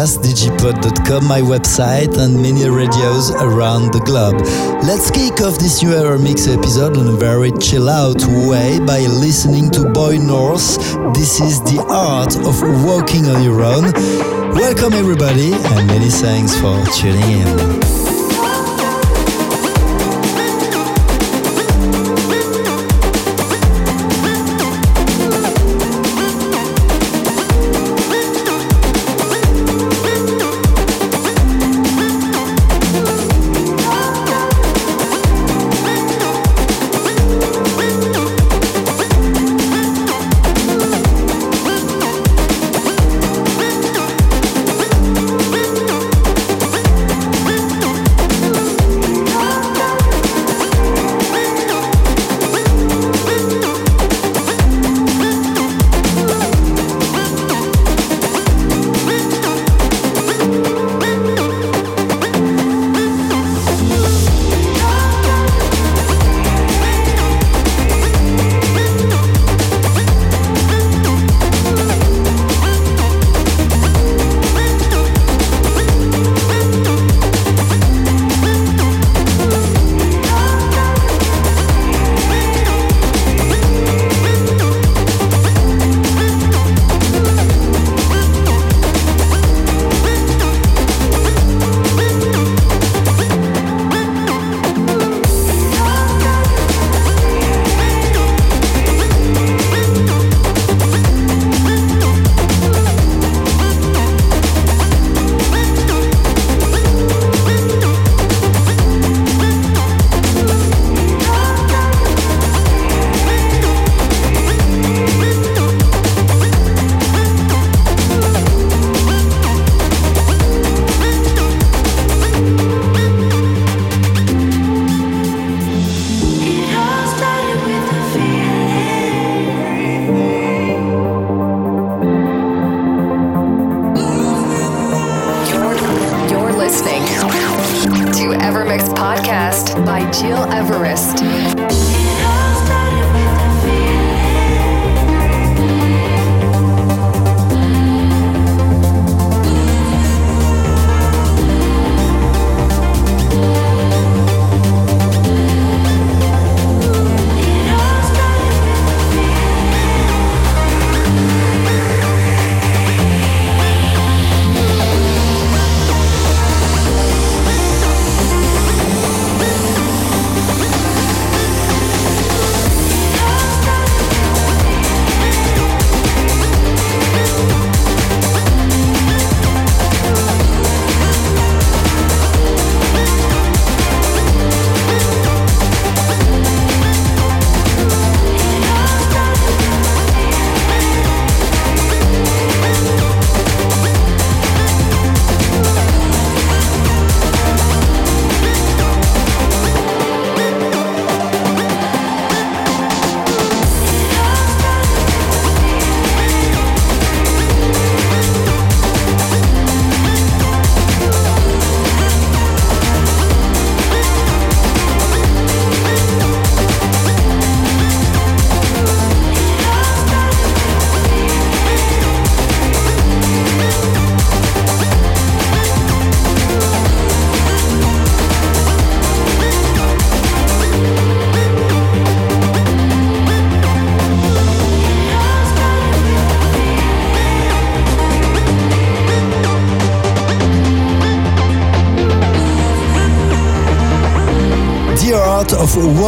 Podcast, digipod.com, my website, and many radios around the globe. Let's kick off this new Mix episode in a very chill out way by listening to Boy North. This is the art of walking on your own. Welcome, everybody, and many thanks for tuning in.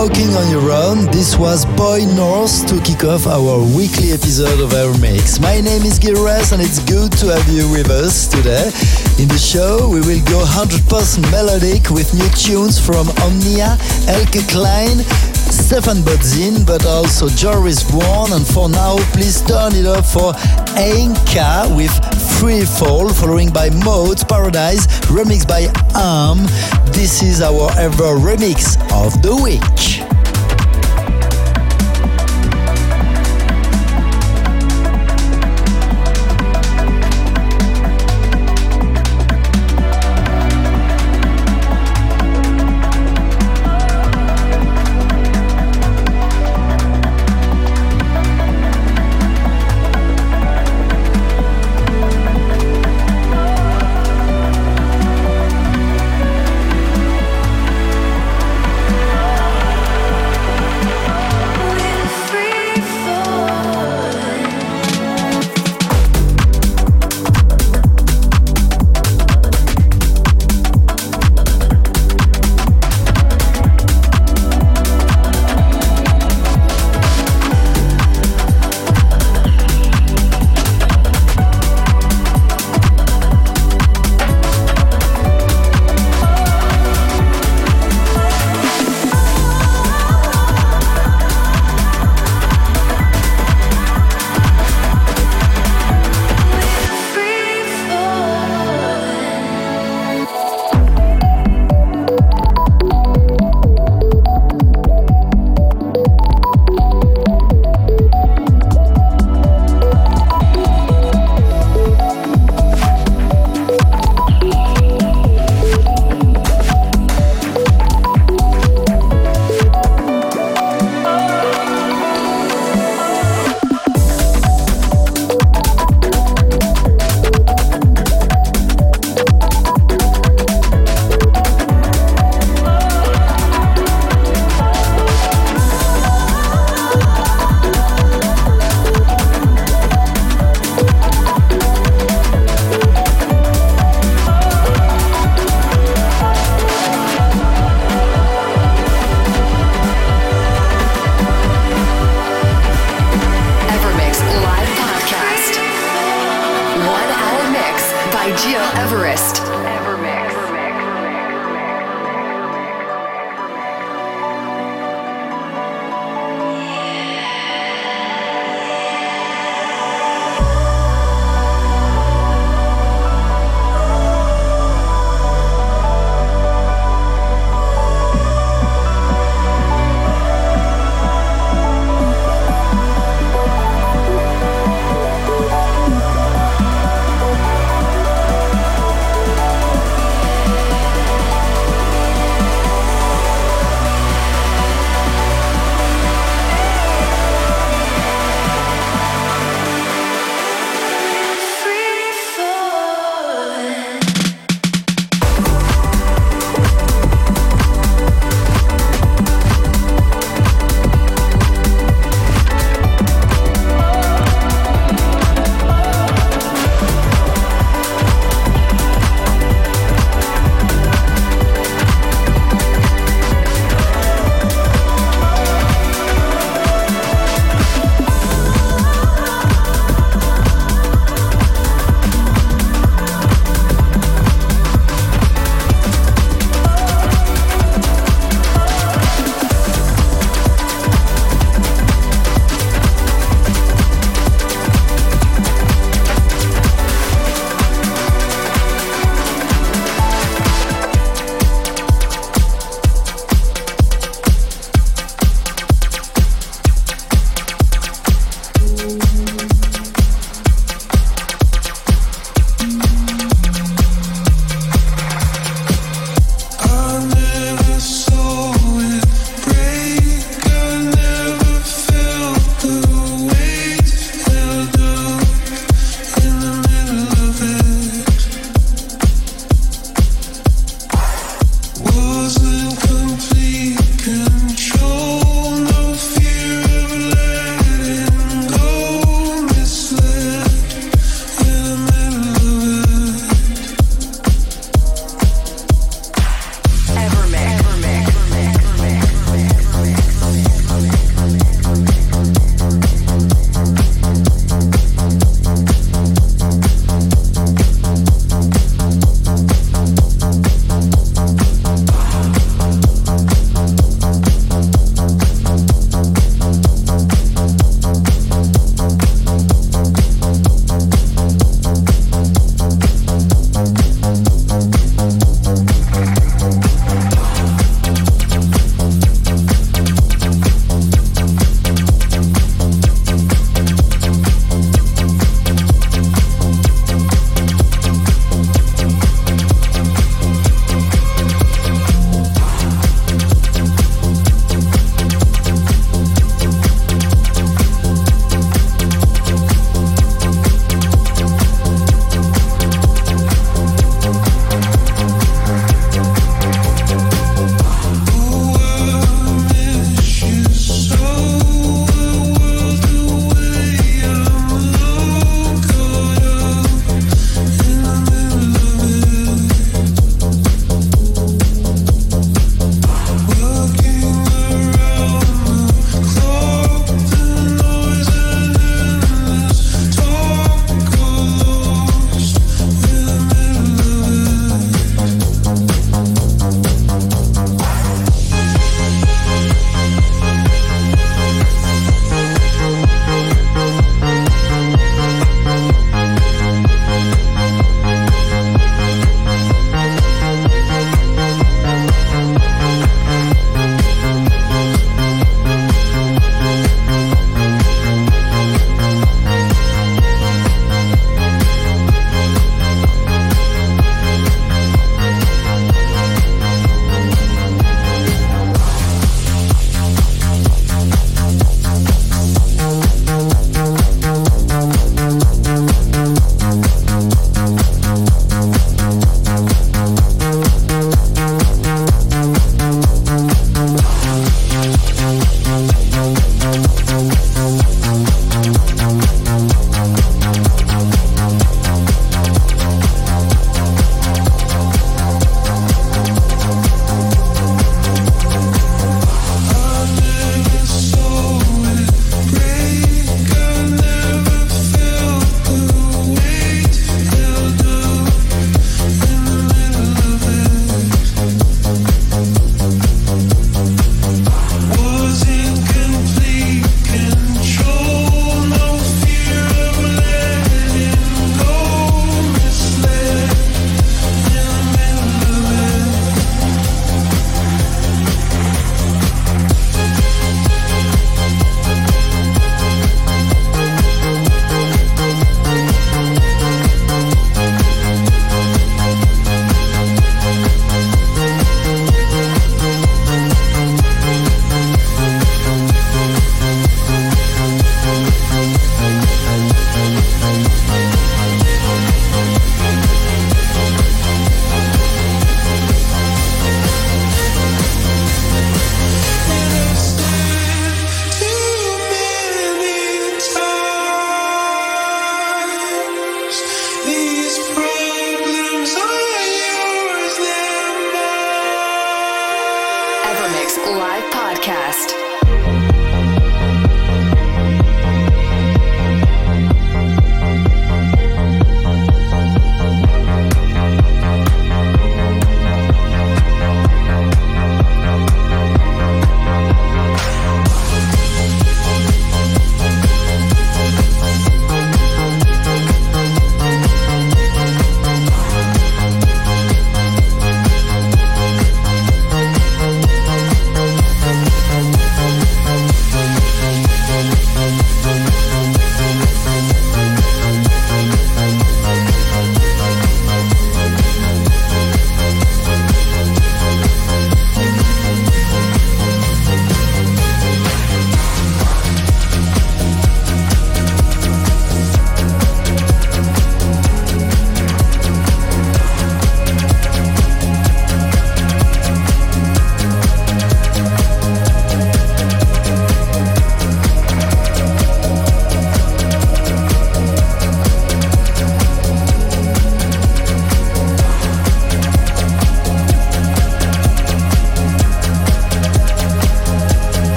Walking on Your Own. This was Boy North to kick off our weekly episode of our mix. My name is Gil Everest and it's good to have you with us today. In the show, we will go 100% melodic with new tunes from Omnia, Eelke Kleijn, Stephan Bodzin, but also Joris Voorn. And for now, please turn it up for Ainka with Free Fall, following by Mode Paradise, remixed by Arm. This is our ever remix of the week.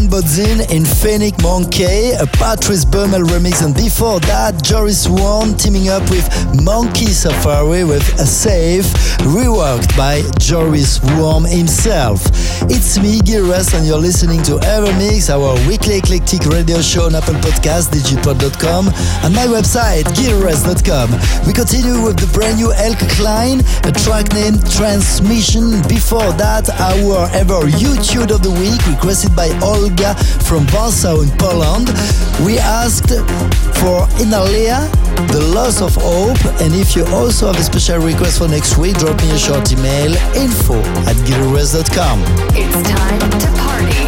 Stephan Bodzin in Fennec Monkey, a Patrice Bäumel remix, and before that, Joris Voorn teaming up with Monkey Safari with a Safe, reworked by Joris Voorn himself. It's me, Gires, and you're listening to Evermix, our weekly eclectic radio show on Apple Podcast, digipod.com, and my website, gires.com. We continue with the brand new Eelke Kleijn, a track named Transmission. Before that, our ever YouTube of the week, requested by From Warsaw in Poland. We asked for Inalea, The Loss of Hope, and if you also have a special request for next week, drop me a short email, info at gileverest.com. It's time to party.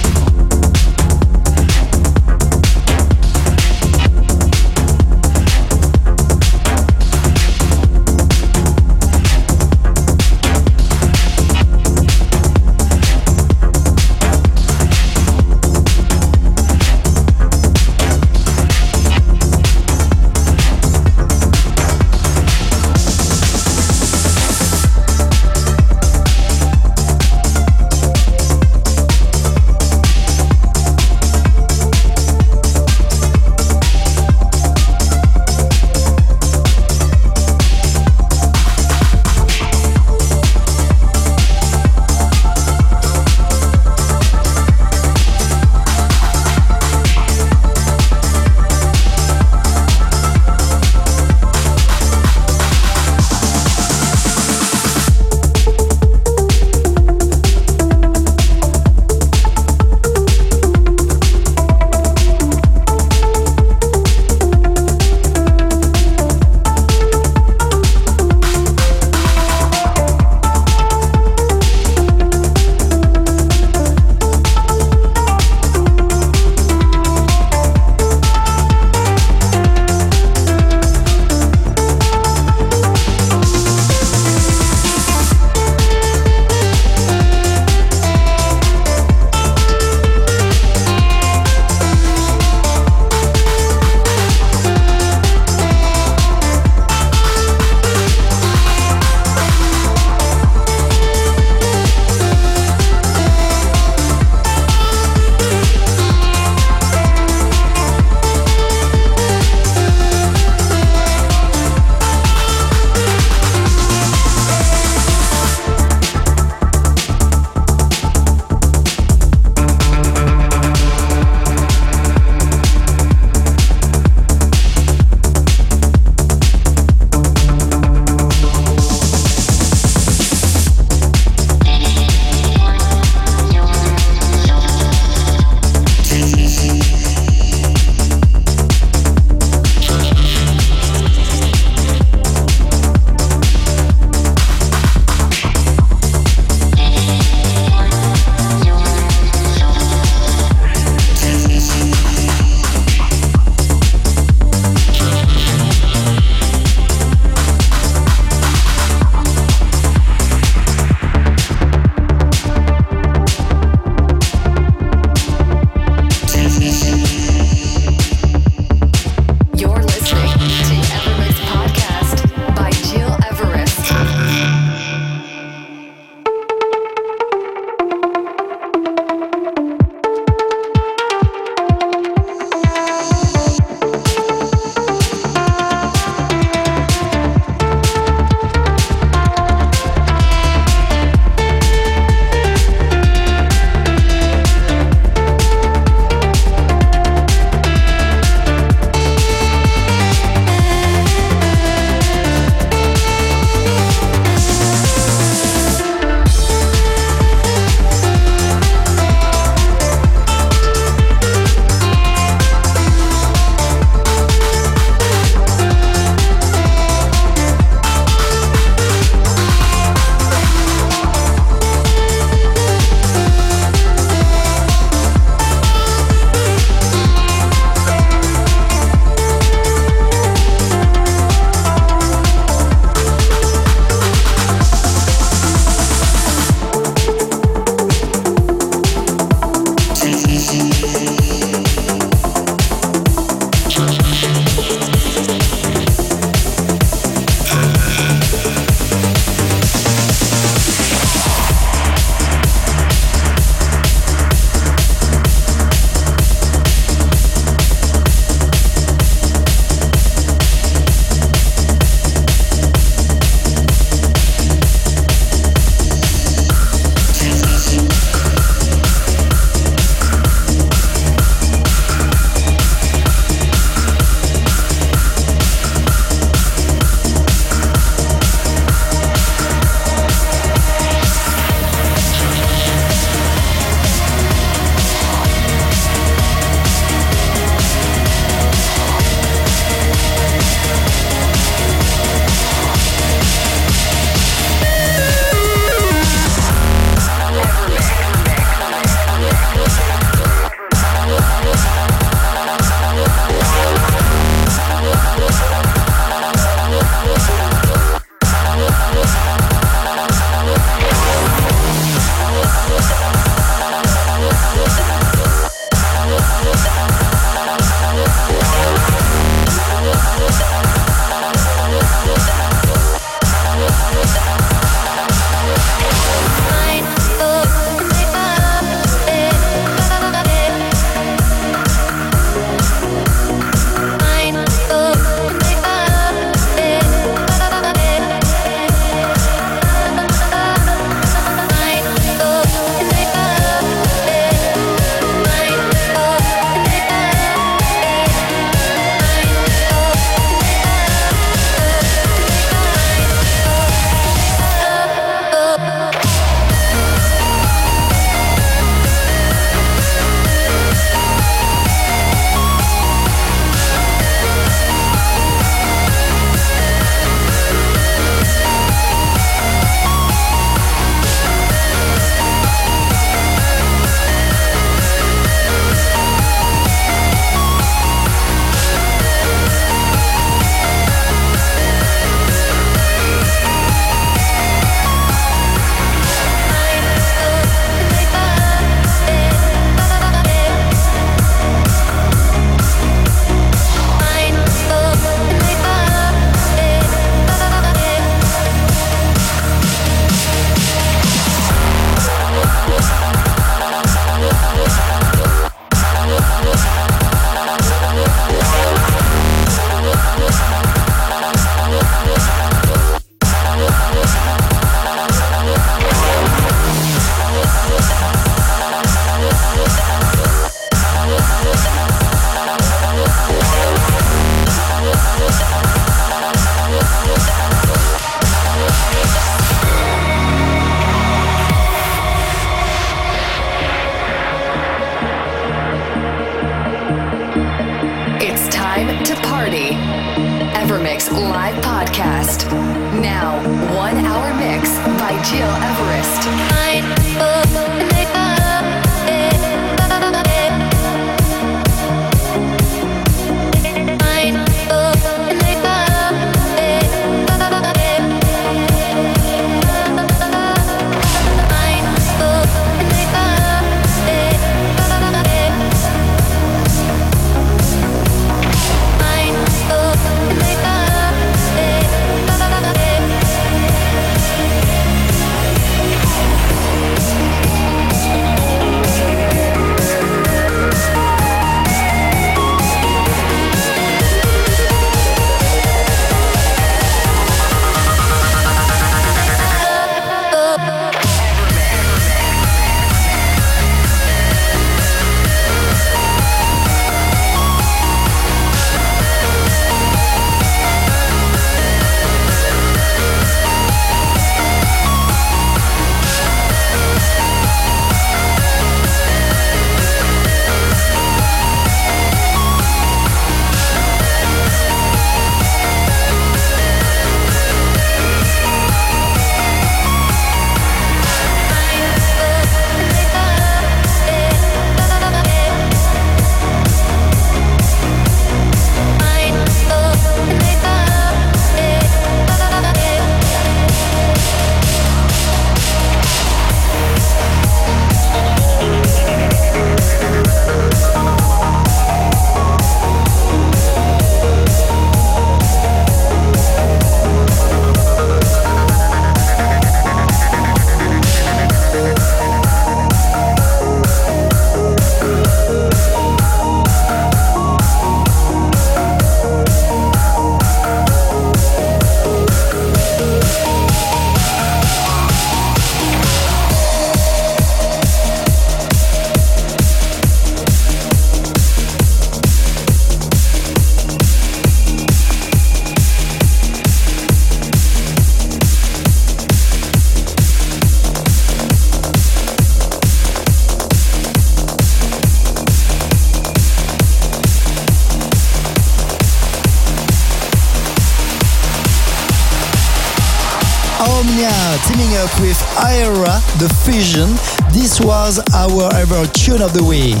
Our ever tune of the week.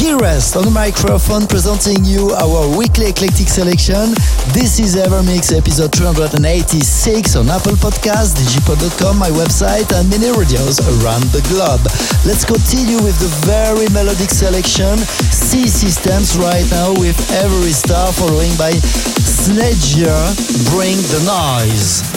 Gil Everest on the microphone presenting you our weekly eclectic selection. This is EverMix episode 386 on Apple Podcast, digipod.com, my website, and many radios around the globe. Let's continue with the very melodic selection. C Systems right now with Every Star, following by Sledger, Bring the Noise.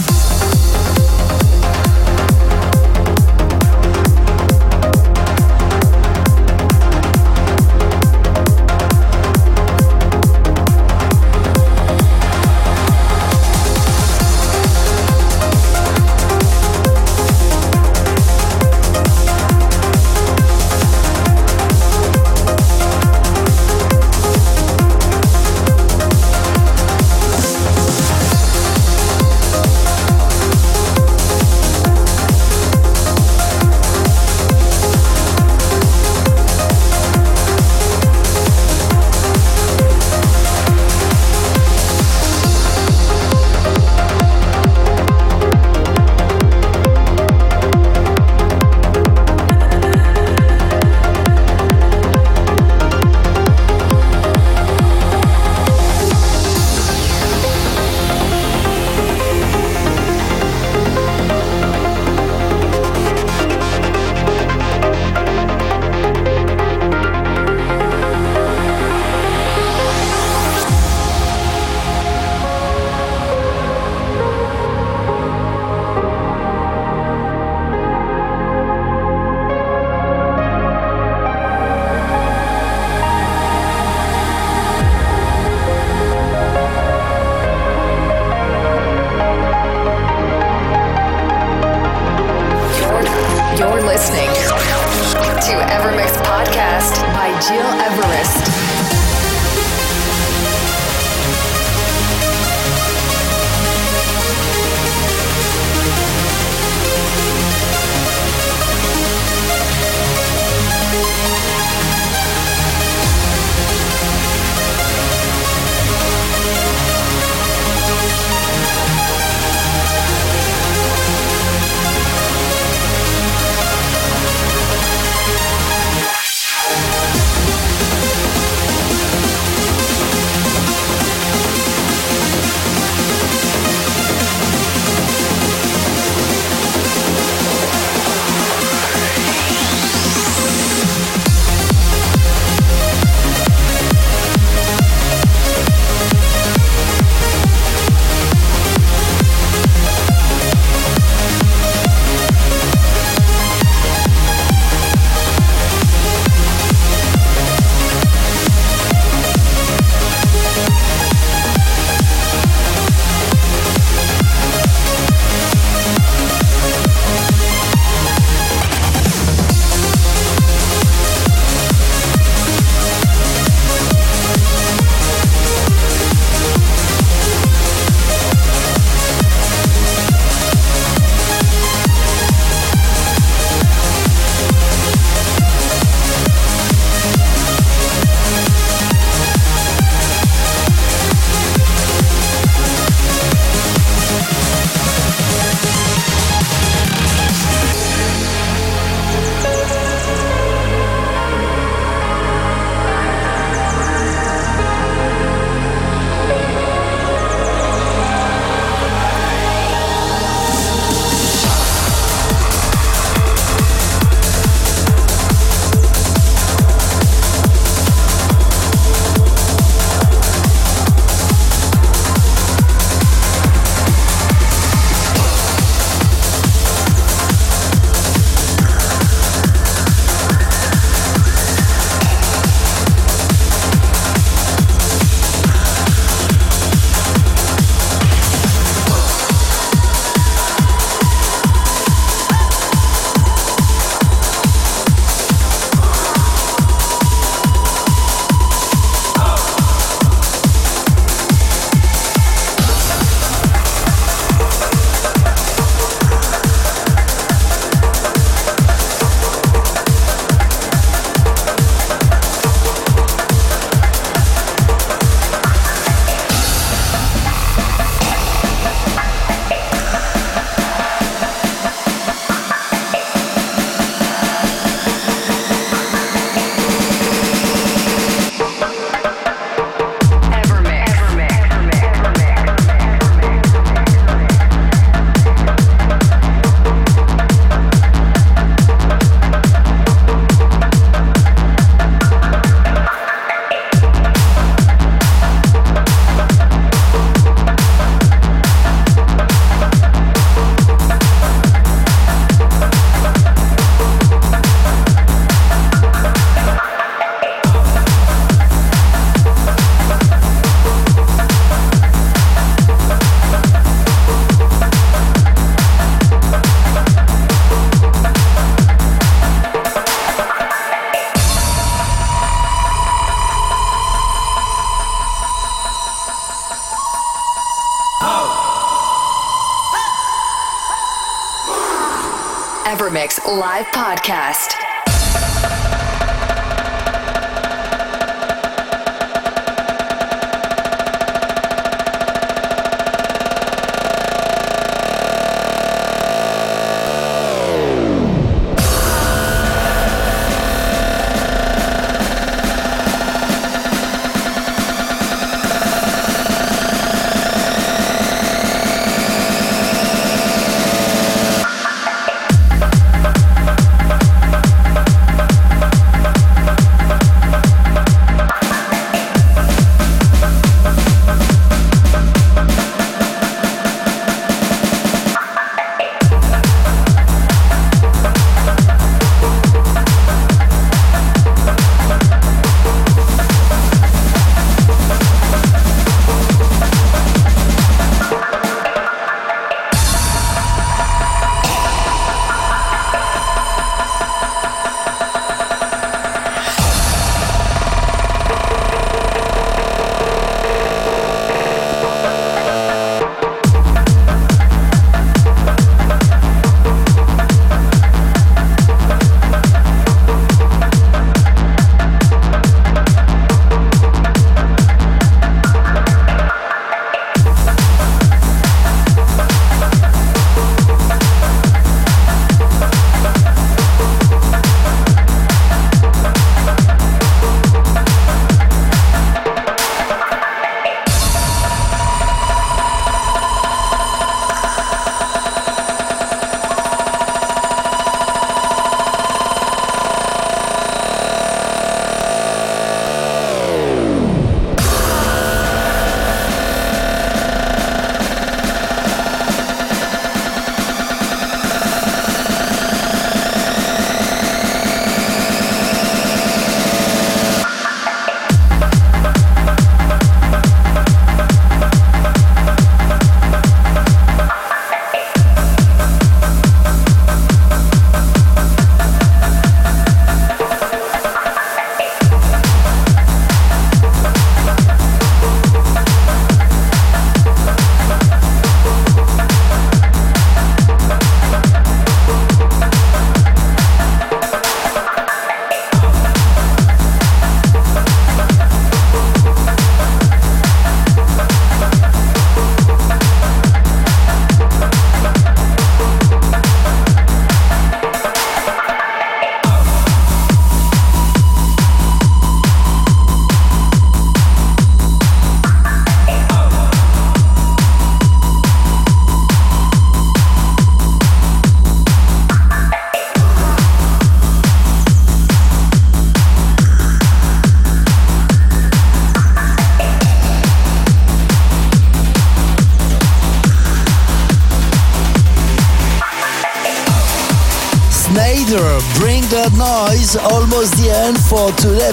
Live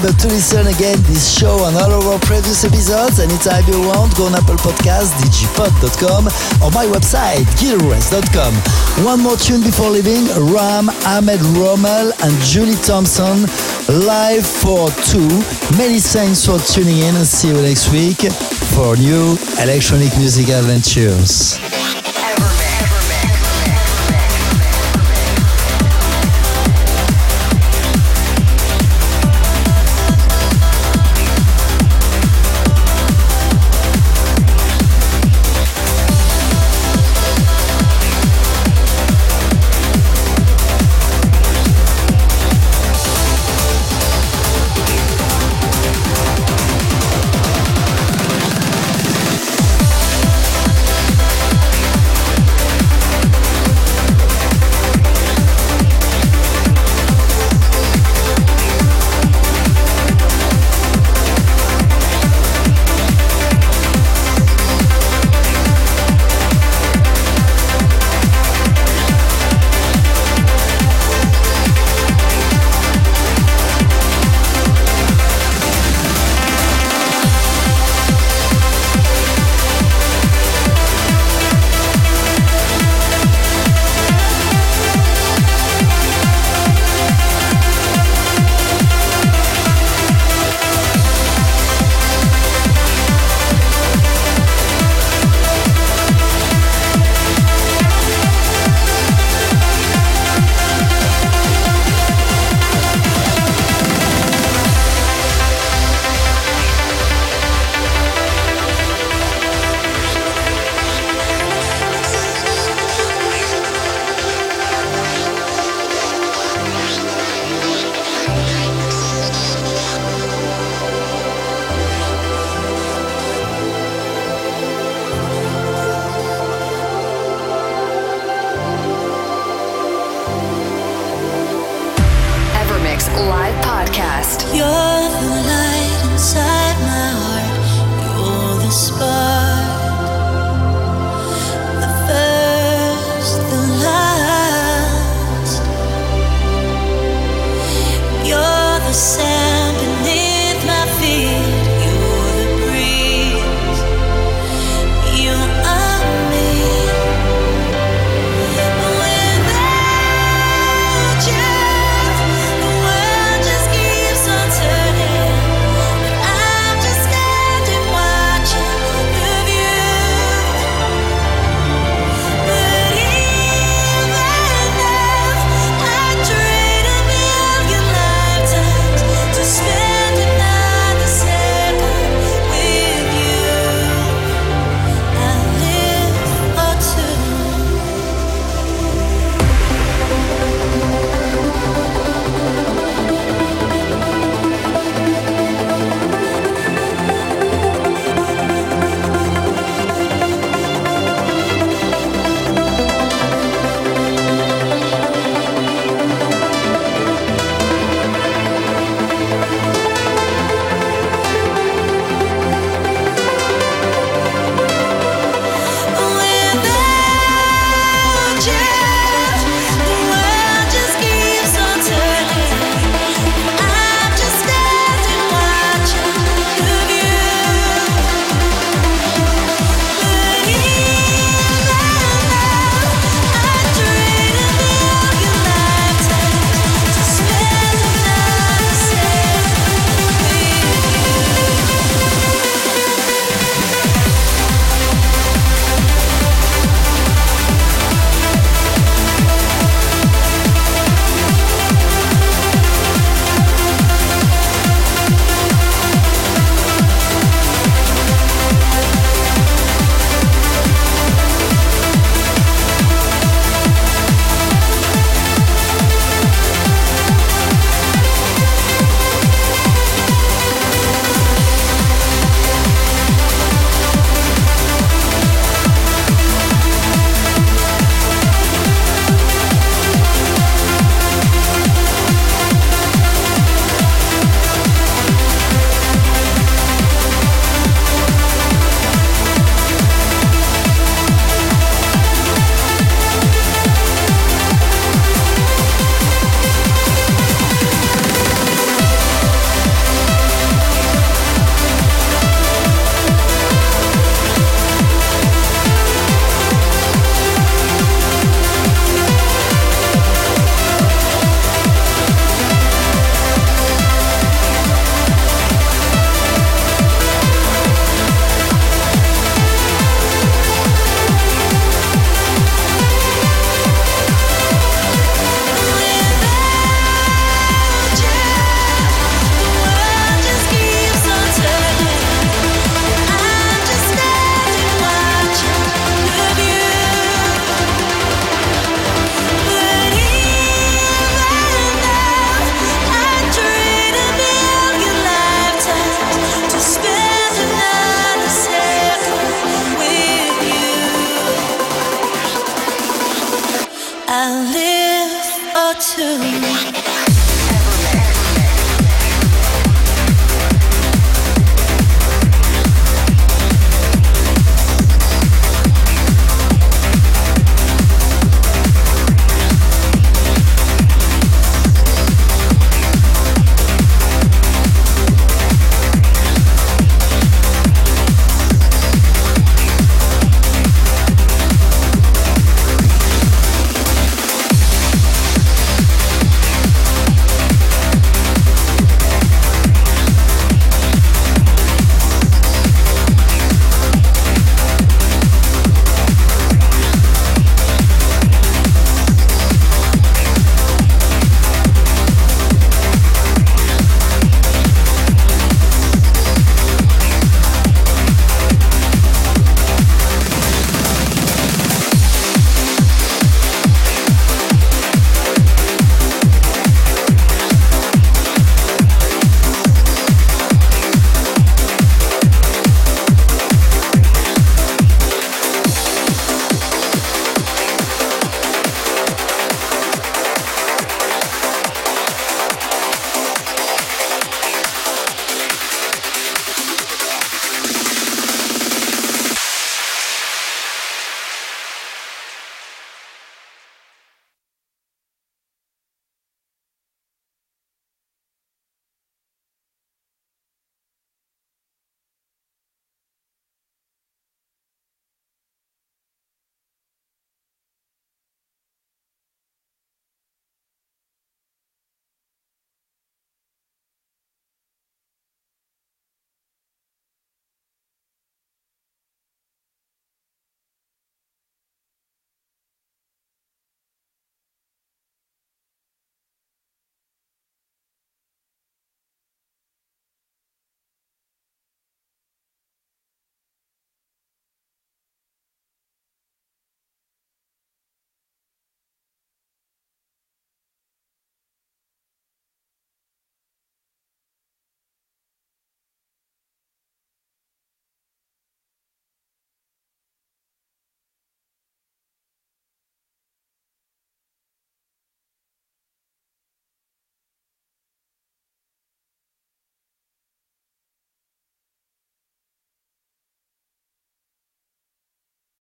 but to listen again this show and all of our previous episodes, anytime you want, go on Apple Podcasts, digipod.com, or my website, gilres.com. One more tune before leaving, Ram, Ahmed Romel, and Julie Thompson, live for two. Many thanks for tuning in and see you next week for new electronic music adventures.